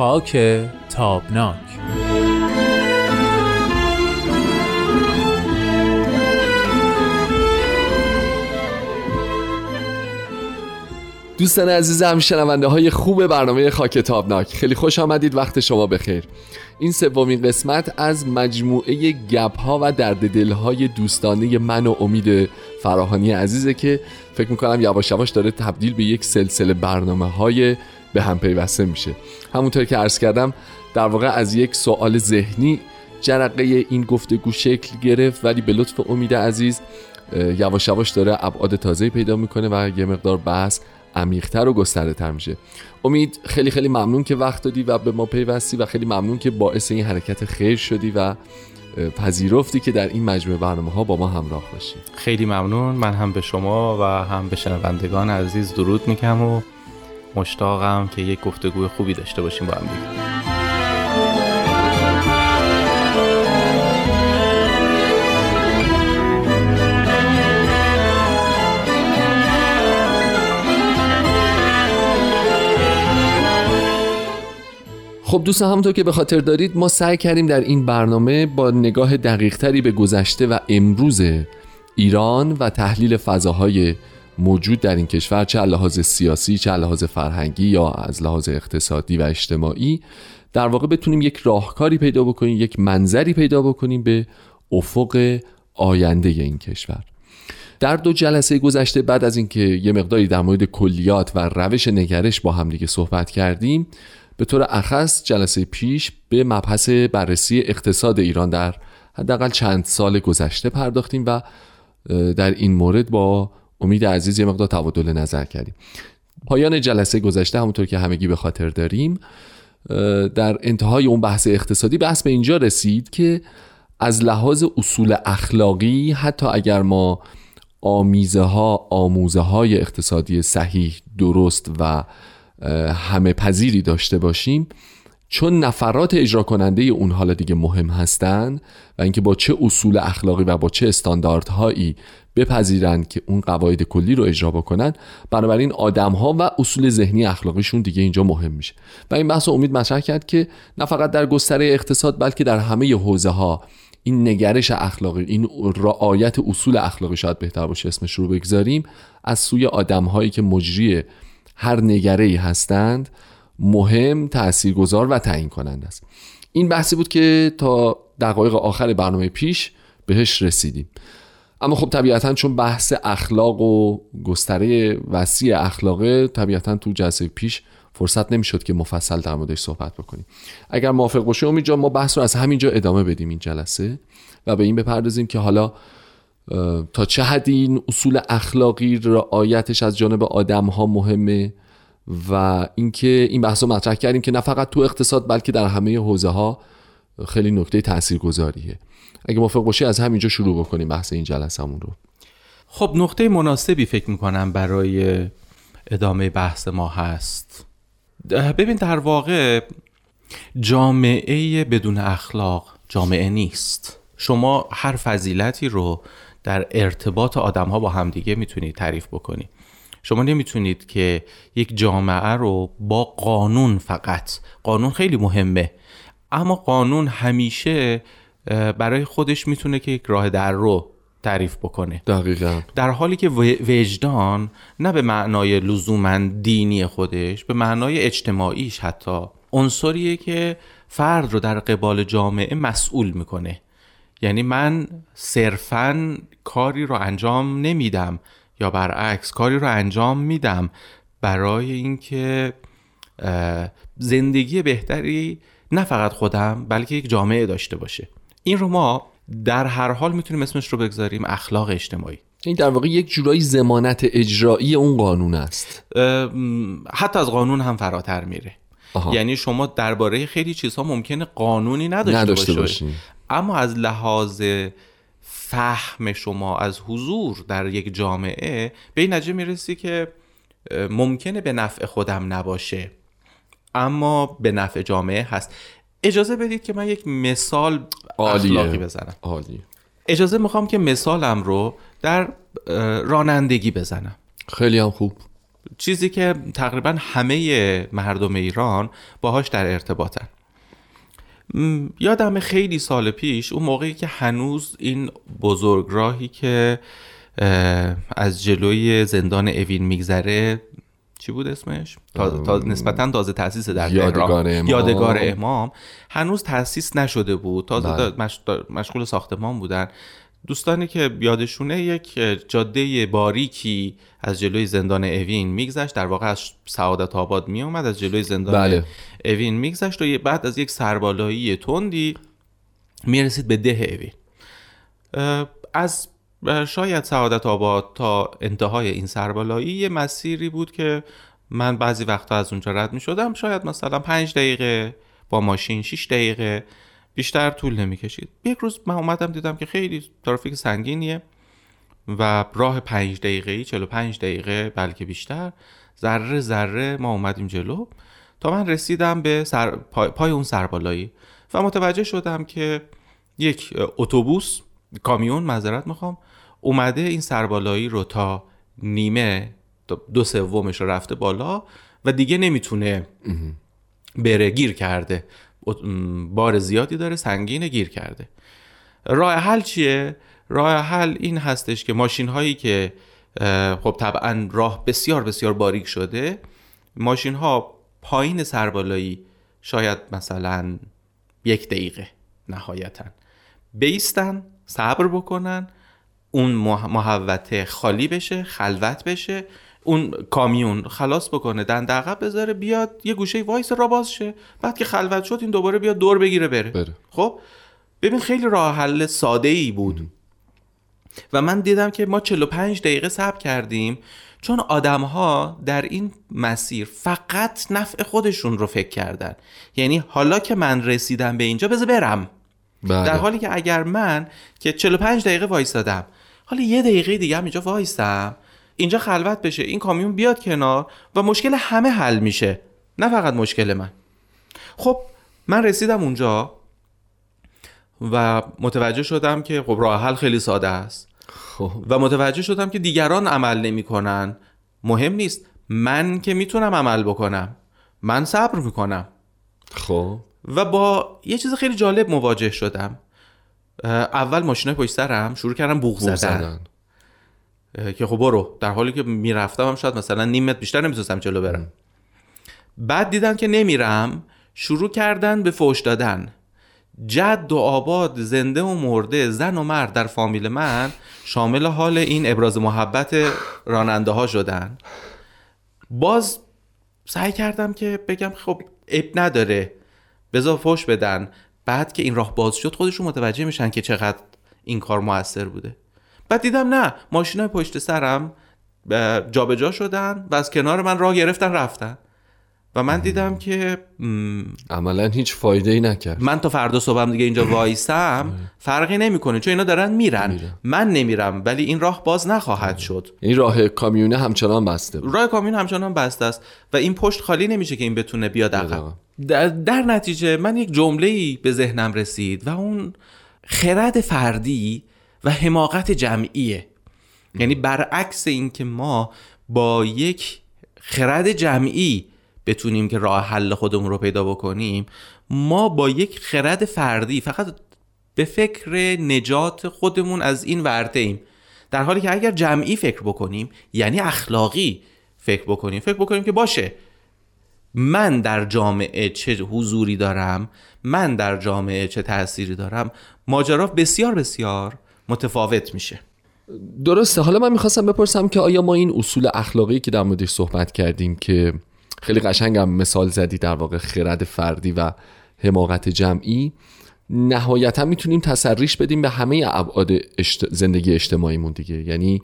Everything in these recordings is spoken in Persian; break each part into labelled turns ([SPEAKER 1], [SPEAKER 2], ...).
[SPEAKER 1] خاک تابناک.
[SPEAKER 2] دوستان عزیزم شنونده های خوب برنامه خاک تابناک. خیلی خوش آمدید وقت شما بخیر. این سومین قسمت از مجموعه گپ ها و درد دل های دوستانه من و امید فراهانی عزیزه که فکر می‌کنم یواش یواش داره تبدیل به یک سلسله برنامه های به هم پیوسته میشه. همونطور که عرض کردم در واقع از یک سوال ذهنی جرقه این گفتگو شکل گرفت ولی به لطف امید عزیز یواش یواش داره ابعاد تازه پیدا می‌کنه و یه مقدار بحث عمیقتر و گسترده تر میشه. امید خیلی خیلی ممنون که وقت دادی و به ما پیوستی و خیلی ممنون که باعث این حرکت خیر شدی و پذیرفتی که در این مجموعه برنامه ها با ما همراه باشی.
[SPEAKER 3] خیلی ممنون. من هم به شما و هم به شنوندگان عزیز درود میگم و مشتاقم که یک گفتگوی خوبی داشته باشیم با هم دیگه.
[SPEAKER 2] خب دوستان همونطور که به خاطر دارید ما سعی کردیم در این برنامه با نگاه دقیقتری به گذشته و امروز ایران و تحلیل فضاهای موجود در این کشور چه لحاظ سیاسی چه لحاظ فرهنگی یا از لحاظ اقتصادی و اجتماعی در واقع بتونیم یک راهکاری پیدا بکنیم یک منظری پیدا بکنیم به افق آینده این کشور. در دو جلسه گذشته بعد از اینکه یه مقداری در مورد کلیات و روش نگرش با همدیگه صحبت کردیم به طور اخص جلسه پیش به مبحث بررسی اقتصاد ایران در حداقل چند سال گذشته پرداختیم و در این مورد با امید عزیز یه مقدار تبادل نظر کردیم. پایان جلسه گذشته همونطور که همگی به خاطر داریم در انتهای اون بحث اقتصادی بحث به اینجا رسید که از لحاظ اصول اخلاقی حتی اگر ما آمیزه ها آموزه های اقتصادی صحیح درست و همه پذیری داشته باشیم چون نفرات اجرا کننده اون حالا دیگه مهم هستند و اینکه با چه اصول اخلاقی و با چه استانداردهایی بپذیرند که اون قواعد کلی رو اجرا بکنن بنابراین آدم ها و اصول ذهنی اخلاقیشون دیگه اینجا مهم میشه. و این بحث امید مطرح کرد که نه فقط در گستره اقتصاد بلکه در همه حوزه ها این نگرش اخلاقی این رعایت اصول اخلاقی شاید بهتر باشه اسمش رو بگذاریم. از سوی آدم هایی که مجری هر نگره هستند مهم تاثیرگذار و تعیین کننده است. این بحثی بود که تا دقایق آخر برنامه پیش بهش رسیدیم. اما خب طبیعتا چون بحث اخلاق و گستره وسیع اخلاقه طبیعتا تو جلسه پیش فرصت نمی‌شد که مفصل در موردش صحبت بکنیم. اگر موافق باشه امید ما بحث رو از همینجا ادامه بدیم این جلسه و به این بپردازیم که حالا تا چه حدی این اصول اخلاقی رعایتش از جانب آدم ها مهمه؟ و اینکه این بحث رو مطرح کردیم که نه فقط تو اقتصاد بلکه در همه حوزه ها خیلی نکته تاثیرگذاریه. اگه موافق باشی از همینجا شروع بکنیم بحث این جلسمون رو.
[SPEAKER 3] خب نقطه مناسبی فکر می‌کنم برای ادامه بحث ما هست. ببین در واقع جامعه بدون اخلاق جامعه نیست. شما هر فضیلتی رو در ارتباط آدم ها با همدیگه می‌تونید تعریف بکنید شما نمی‌تونید که یک جامعه رو با قانون فقط قانون خیلی مهمه اما قانون همیشه برای خودش می‌تونه که یک راه در رو تعریف بکنه.
[SPEAKER 2] دقیقا.
[SPEAKER 3] در حالی که وجدان نه به معنای لزوما دینی خودش به معنای اجتماعیش حتی عنصریه که فرد رو در قبال جامعه مسئول می‌کنه. یعنی من صرفا کاری رو انجام نمیدم. یا برعکس کاری رو انجام میدم برای اینکه زندگی بهتری نه فقط خودم بلکه یک جامعه داشته باشه. این رو ما در هر حال می‌تونیم اسمش رو بگذاریم اخلاق اجتماعی.
[SPEAKER 2] این در واقع یک جورایی زمانت اجرایی اون قانون است.
[SPEAKER 3] حتی از قانون هم فراتر میره. یعنی شما درباره خیلی چیزها ممکنه قانونی نداشته, نداشته باشید اما از لحاظ فهم شما از حضور در یک جامعه به این نتیجه می‌رسی که ممکنه به نفع خودم نباشه اما به نفع جامعه هست. اجازه بدید که من یک مثال اخلاقی بزنم.
[SPEAKER 2] عالی.
[SPEAKER 3] اجازه می‌خوام که مثالم رو در رانندگی بزنم.
[SPEAKER 2] خیلی هم خوب.
[SPEAKER 3] چیزی که تقریبا همه مردم ایران باهاش در ارتباطن. یادم خیلی سال پیش اون موقعی که هنوز این بزرگراهی که از جلوی زندان اوین میگذره چی بود اسمش؟ تا, تا نسبتا تازه تاسیس در
[SPEAKER 2] یادگار. امام.
[SPEAKER 3] یادگار امام هنوز تاسیس نشده بود تازه
[SPEAKER 2] بله.
[SPEAKER 3] مشغول ساختمان بودن دوستانی که یادشونه یک جاده باریکی از جلوی زندان اوین میگذشت. در واقع از سعادت آباد می اومد از جلوی زندان
[SPEAKER 2] بله.
[SPEAKER 3] اوین میگذشت و بعد از یک سربالایی تندی می‌رسید به ده اوین. از شاید سعادت آباد تا انتهای این سربالایی یه مسیری بود که من بعضی وقتا از اونجا رد می شدم شاید مثلا پنج دقیقه با ماشین 6 دقیقه. بیشتر طول نمی کشید یک روز من اومدم دیدم که خیلی ترافیک سنگینیه و راه پنج دقیقه ای 45 دقیقه بلکه بیشتر. ذره ذره ما اومدیم جلو. تا من رسیدم به سر... پای... پای اون سربالایی و متوجه شدم که یک اتوبوس کامیون معذرت می‌خوام اومده این سربالایی رو تا نیمه دو سومش رو رفته بالا و دیگه نمی‌تونه بره گیر کرده. بار زیادی داره سنگین گیر کرده. راه حل چیه؟ راه حل این هستش که ماشین هایی که خب طبعا راه بسیار بسیار باریک شده ماشین ها پایین سربالایی شاید مثلا یک دقیقه نهایتا بایستن صبر بکنن اون مح- محوطه خالی بشه خلوت بشه اون کامیون خلاص بکنه دنده عقب بذاره بیاد یه گوشه وایسه راه باز شه. بعد که خلوت شد این دوباره بیاد دور بگیره بره.
[SPEAKER 2] بره.
[SPEAKER 3] خب؟ ببین خیلی راه حل ساده ای بود و من دیدم که ما 45 دقیقه صبر کردیم چون آدم ها در این مسیر فقط نفع خودشون رو فکر کردن. یعنی حالا که من رسیدم به اینجا بذار برم.
[SPEAKER 2] بله.
[SPEAKER 3] در حالی که اگر من که 45 دقیقه وایستادم حالا یه دقیقه دیگه هم اینجا وایستم اینجا خلوت بشه این کامیون بیاد کنار و مشکل همه حل میشه. نه فقط مشکل من. خب من رسیدم اونجا و متوجه شدم که خب راه حل خیلی ساده است.
[SPEAKER 2] خب.
[SPEAKER 3] و متوجه شدم که دیگران عمل نمی‌کنن مهم نیست. من که می‌تونم عمل بکنم. من صبر می‌کنم.
[SPEAKER 2] خب.
[SPEAKER 3] و با یه چیز خیلی جالب مواجه شدم. اول ماشینای پشت سرم شروع کردم بوق زدن.
[SPEAKER 2] زدن.
[SPEAKER 3] که خب برو. در حالی که می‌رفتم هم شاید مثلا نیم متر بیشتر نمی‌تونستم جلو برم. بعد دیدن که نمیرم شروع کردن به فوش دادن. جد و آباد زنده و مرده زن و مرد در فامیل من شامل حال این ابراز محبت راننده ها شدن. باز سعی کردم که بگم خب اب نداره. بذار فوش بدن. بعد که این راه باز شد خودشون متوجه میشن که چقدر این کار موثر بوده. بعد دیدم نه ماشینای پشت سرم جابجا شدن و از کنار من راه گرفتن رفتن. و من دیدم که م،
[SPEAKER 2] عملا هیچ فایده ای نکرد.
[SPEAKER 3] من تا فردا صبحم دیگه اینجا وایسم فرقی نمی‌کنه چون اینا دارن میرن. من نمیرم ولی این راه باز نخواهد شد.
[SPEAKER 2] این راه کامیونه همچنان بسته بود.
[SPEAKER 3] راه کامیون همچنان بسته است. و این پشت خالی نمیشه که این بتونه بیاد عقب. در, در نتیجه من یک جمله ای به ذهنم رسید و اون خرد فردی و حماقت جمعیه. یعنی برعکس این که ما با یک خرد جمعی بتونیم که راه حل خودمون رو پیدا بکنیم ما با یک خرد فردی فقط به فکر نجات خودمون از این ورطه ایم. در حالی که اگر جمعی فکر بکنیم یعنی اخلاقی فکر بکنیم فکر بکنیم که باشه من در جامعه چه حضوری دارم من در جامعه چه تأثیری دارم ماجرا بسیار بسیار متفاوت میشه.
[SPEAKER 2] درسته. حالا من می‌خواستم بپرسم که آیا ما این اصول اخلاقی که در موردش صحبت کردیم که خیلی قشنگم مثال زدی در واقع خرد فردی و حماقت جمعی نهایتا می‌تونیم تسریش بدیم به همه ابعاد اشت... زندگی اجتماعیمون دیگه. یعنی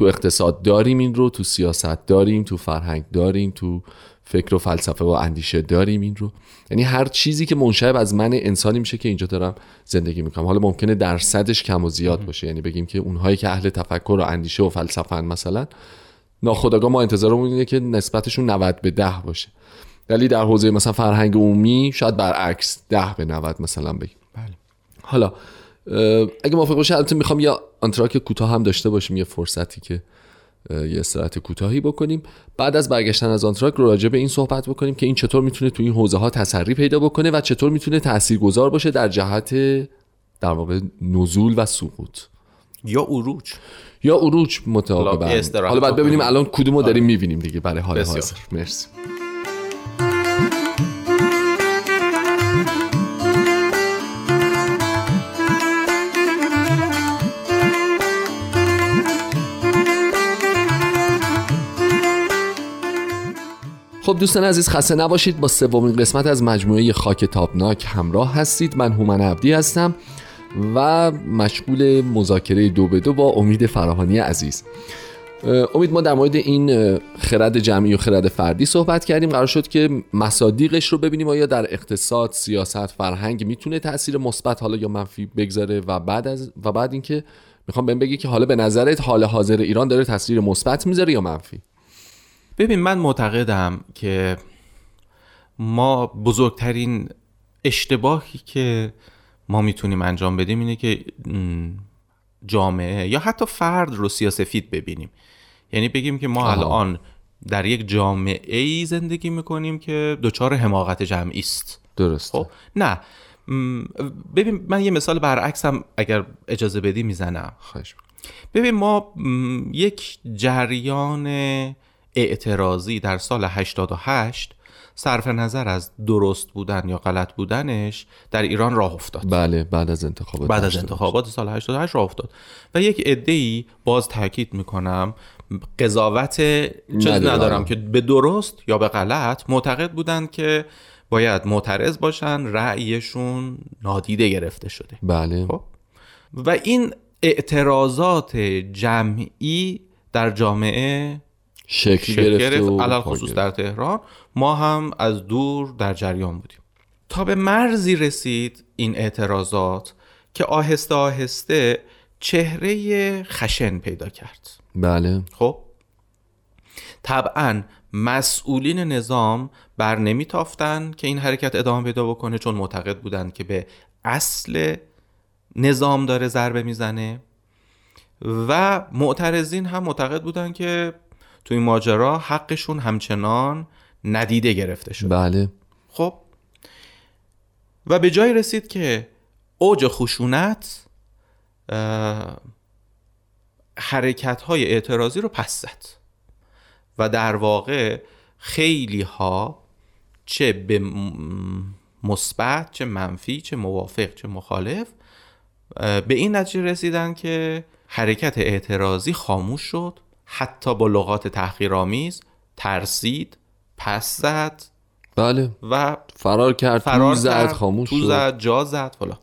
[SPEAKER 2] تو اقتصاد داریم این رو تو سیاست داریم تو فرهنگ داریم تو فکر و فلسفه و اندیشه داریم این رو. یعنی هر چیزی که منشعب از من انسانی میشه که اینجا دارم زندگی می‌کنم. حالا ممکنه درصدش کم و زیاد باشه. یعنی بگیم که اونهایی که اهل تفکر و اندیشه و فلسفه مثلا ناخودآگاه ما انتظارمون اینه که نسبتشون 90 به 10 باشه. ولی در حوزه مثلا فرهنگ عمومی شاید برعکس 10 به 90 مثلا بگیم.
[SPEAKER 3] بله.
[SPEAKER 2] حالا اگه موافق باشه البته می‌خوام یه آنتراک کوتاه هم داشته باشیم یه فرصتی که یه استراحت کوتاهی بکنیم. بعد از برگشتن از آنتراک رو راجع به این صحبت بکنیم که این چطور می‌تونه تو این حوزه ها تسری پیدا بکنه و چطور می‌تونه تاثیرگذار باشه در جهت در واقع نزول و سقوط.
[SPEAKER 3] یا عروج.
[SPEAKER 2] یا عروج
[SPEAKER 3] استراحت
[SPEAKER 2] حالا بعد. ببینیم الان کدومو داریم می‌بینیم دیگه. برای حال
[SPEAKER 3] بسیار.
[SPEAKER 2] حاضر. مرسی. خب دوستان عزیز خسته نباشید. با سومین قسمت از مجموعه خاک تابناک همراه هستید. من هومن عبدی هستم و مشغول مذاکره دو به دو با امید فراهانی عزیز. امید ما در مورد این خرد جمعی و خرد فردی صحبت کردیم. قرار شد که مصادیقش رو ببینیم. آیا در اقتصاد سیاست فرهنگ می‌تونه تاثیر مثبت حالا یا منفی بگذاره و بعد از و بعد اینکه می‌خوام بهم بگی که حالا به نظرت حال حاضر ایران داره تاثیر مثبت می‌ذاره یا منفی؟
[SPEAKER 3] ببین من معتقدم که ما بزرگترین اشتباهی که ما می‌تونیم انجام بدیم اینه که جامعه یا حتی فرد رو سیاسفید ببینیم. یعنی بگیم که ما
[SPEAKER 2] آها.
[SPEAKER 3] الان در یک جامعه ای زندگی می‌کنیم که دچار حماقت جمعی است.
[SPEAKER 2] درسته.
[SPEAKER 3] خب نه. ببین من یه مثال برعکس هم اگر اجازه بدی می‌زنم.
[SPEAKER 2] خواهش.
[SPEAKER 3] ببین ما یک جریان اعتراضی در سال 88 صرف نظر از درست بودن یا غلط بودنش در ایران راه افتاد.
[SPEAKER 2] بله بعد از انتخابات
[SPEAKER 3] بعد از
[SPEAKER 2] 88.
[SPEAKER 3] انتخابات سال 88 راه افتاد. و یک عده‌ای باز تاکید می‌کنم قضاوت چیز
[SPEAKER 2] ندارم.
[SPEAKER 3] ندارم که به درست یا به غلط معتقد بودند که باید معترض باشن رأیشون نادیده گرفته شده.
[SPEAKER 2] بله.
[SPEAKER 3] خب؟ و این اعتراضات جمعی در جامعه
[SPEAKER 2] شکل
[SPEAKER 3] شکل
[SPEAKER 2] گرفت
[SPEAKER 3] علل
[SPEAKER 2] پا
[SPEAKER 3] خصوص. در تهران. ما هم از دور در جریان بودیم. تا به مرزی رسید این اعتراضات که آهسته آهسته چهره خشن پیدا کرد.
[SPEAKER 2] بله.
[SPEAKER 3] خب؟ طبعا مسئولین نظام بر نمیتافتن که این حرکت ادامه پیدا بکنه چون معتقد بودند که به اصل نظام داره ضربه می‌زنه. و معترضین هم معتقد بودن که تو این ماجرا حقشون همچنان ندیده گرفته شد
[SPEAKER 2] بله.
[SPEAKER 3] خب. و به جایی رسید که اوج خشونت حرکت های اعتراضی رو پس زد. و در واقع خیلی ها چه به مثبت چه منفی چه موافق چه مخالف به این نتیجه رسیدن که حرکت اعتراضی خاموش شد. حتی با لغات تحقیرآمیز ترسید پس زد
[SPEAKER 2] بله.
[SPEAKER 3] و
[SPEAKER 2] فرار کرد
[SPEAKER 3] فرار
[SPEAKER 2] تو زد خاموش
[SPEAKER 3] تو زد جا زد فلان.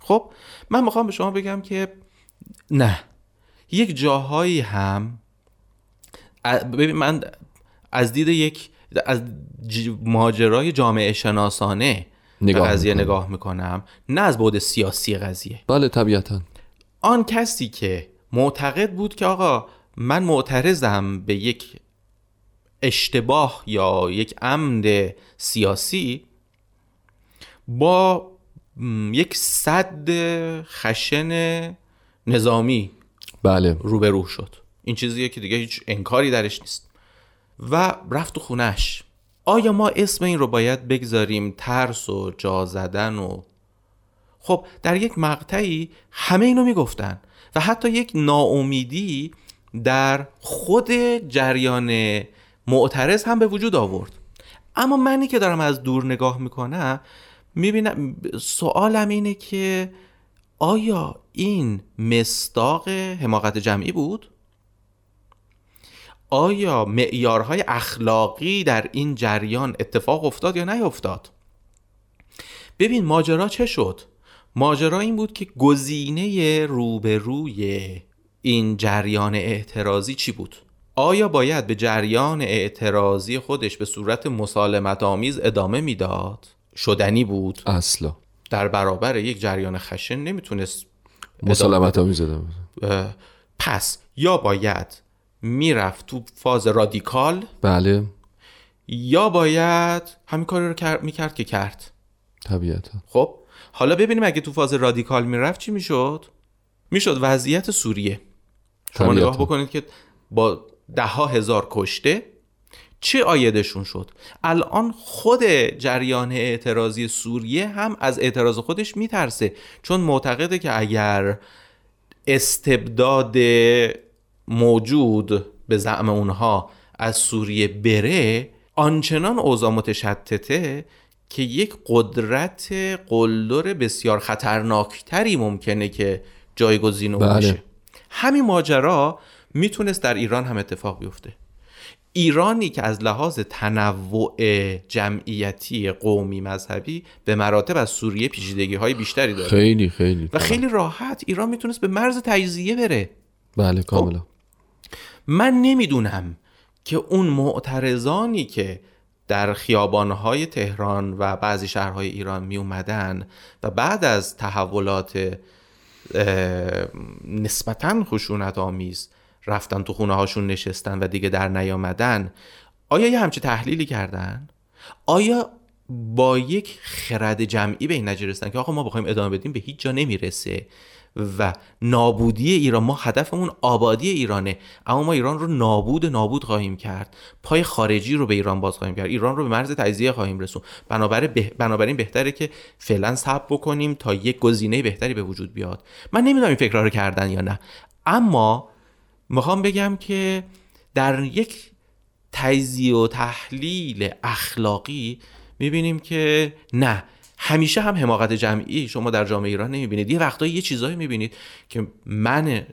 [SPEAKER 3] خب من می‌خوام به شما بگم که نه. یک جاهایی هم ببین من از دید یک از ماجرای جامعه شناسانه
[SPEAKER 2] نگاه
[SPEAKER 3] به قضیه
[SPEAKER 2] می‌کنی.
[SPEAKER 3] نگاه می‌کنم نه از بعد سیاسی قضیه.
[SPEAKER 2] بله طبیعتا.
[SPEAKER 3] آن کسی که معتقد بود که آقا من معترضم به یک اشتباه یا یک عمد سیاسی با یک صد خشن نظامی
[SPEAKER 2] بله.
[SPEAKER 3] روبرو شد. این چیزیه که دیگه هیچ انکاری درش نیست. و رفت تو خونش آیا ما اسم این رو باید بگذاریم ترس و جا زدن و خب در یک مقطعی همه اینو می‌گفتن و حتی یک ناامیدی در خود جریان معترض هم به وجود آورد اما منی که دارم از دور نگاه می‌کنم می‌بینم سوالم اینه که آیا این مستاق حماقت جمعی بود؟ آیا معیارهای اخلاقی در این جریان اتفاق افتاد یا نیفتاد؟ ببین ماجرا چه شد؟ ماجرا این بود که گزینه روبروی این جریان اعتراضی چی بود؟ آیا باید به جریان اعتراضی خودش به صورت مسالمت آمیز ادامه می‌داد؟ شدنی بود؟
[SPEAKER 2] اصلا.
[SPEAKER 3] در برابر یک جریان خشن نمی‌تونست
[SPEAKER 2] مسالمت آمیز
[SPEAKER 3] پس یا باید می‌رفت تو فاز رادیکال؟
[SPEAKER 2] بله.
[SPEAKER 3] یا باید همین کاری رو کر- می‌کرد که کرد.
[SPEAKER 2] طبیعتا.
[SPEAKER 3] خب حالا ببینیم اگه تو فاز رادیکال می‌رفت چی می‌شد؟ می‌شد وضعیت سوریه. شما. نگاه بکنید که با ده ها هزار کشته چه آیدشون شد الان خود جریان اعتراضی سوریه هم از اعتراض خودش میترسه چون معتقده که اگر استبداد موجود به زعم اونها از سوریه بره آنچنان اوضاع متشتته که یک قدرت قلدر بسیار خطرناکتری ممکنه که جایگزین او
[SPEAKER 2] بله.
[SPEAKER 3] بشه همین ماجرا می‌تونست در ایران هم اتفاق بیفته. ایرانی که از لحاظ تنوع جمعیتی قومی مذهبی به مراتب از سوریه پیچیدگی های بیشتری داره.
[SPEAKER 2] خیلی خیلی
[SPEAKER 3] و خیلی راحت ایران می‌تونست به مرز تجزیه بره.
[SPEAKER 2] بله کاملا.
[SPEAKER 3] من نمی‌دونم که اون معترضانی که در خیابانهای تهران و بعضی شهرهای ایران می اومدن و بعد از تحولات نسبتا خشونت آمیز رفتن تو خونه هاشون نشستن و دیگه در نیامدن. آیا یه همچی تحلیلی کردن؟ آیا با یک خرد جمعی به این نتیجه رسیدن که آقا ما بخوایم ادامه بدیم؟ به هیچ جا نمی‌رسه. و نابودی ایران ما هدفمون آبادی ایرانه. اما ما ایران رو نابود نابود خواهیم کرد. پای خارجی رو به ایران باز خواهیم کرد. ایران رو به مرز تجزیه خواهیم رسون بنابراین, به... بنابراین بهتره که فعلا صبر بکنیم تا یک گزینه بهتری به وجود بیاد. من نمی‌دونم این فکرها رو کردن یا نه. اما می‌خوام بگم که در یک تجزیه و تحلیل اخلاقی می‌بینیم که نه. همیشه هم حماقت جمعی شما در جامعه ایران نمی‌بینید. یه وقتایی یه چیزایی می‌بینید که من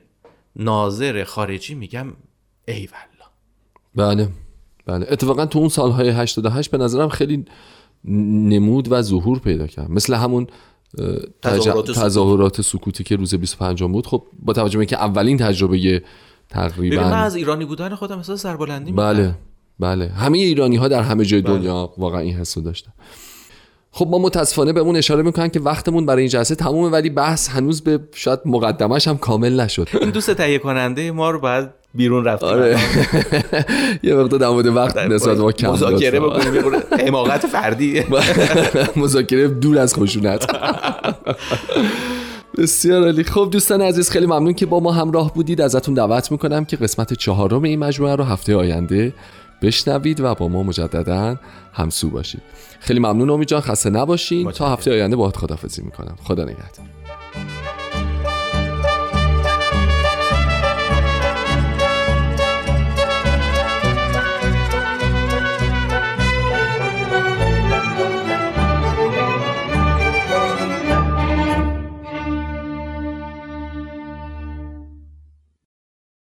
[SPEAKER 3] ناظر خارجی میگم ای والله.
[SPEAKER 2] بله بله. اتفاقا تو اون سالهای 88 به نظرم خیلی نمود و ظهور پیدا کرد. مثل همون اه، تج-
[SPEAKER 3] تظاهرات سکوتی.
[SPEAKER 2] تظاهرات که روز 25 بود. خب با توجه به اینکه اولین تجربه تقریبا
[SPEAKER 3] من از ایرانی بودن خودم احساس سربلندی
[SPEAKER 2] بله بله. همه ایرانی ها در همه جای
[SPEAKER 3] بله.
[SPEAKER 2] دنیا واقعا این حسو داشتن. خب ما متاسفانه بهمون اشاره می‌کنن که وقتمون برای این جلسه تمومه ولی بحث هنوز به شاید مقدمش هم کامل نشد.
[SPEAKER 3] این دوست تهیه کننده ما رو باید بیرون رفت.
[SPEAKER 2] آره. یه وقت در مورد وقت نسبت ما کم
[SPEAKER 3] مذاکره. بکنیم حماقت فردی.
[SPEAKER 2] مذاکره دور از خشونت. بسیار عالی. خب دوستان عزیز خیلی ممنون که با ما همراه بودید. ازتون دعوت می‌کنم که قسمت چهارم این مجموعه رو هفته آینده بشنوید و با ما مجددا همسو باشید. خیلی ممنون امید جان خسته نباشین. تا هفته آینده باهات خدافظی می‌کنم. خدا نگهدار.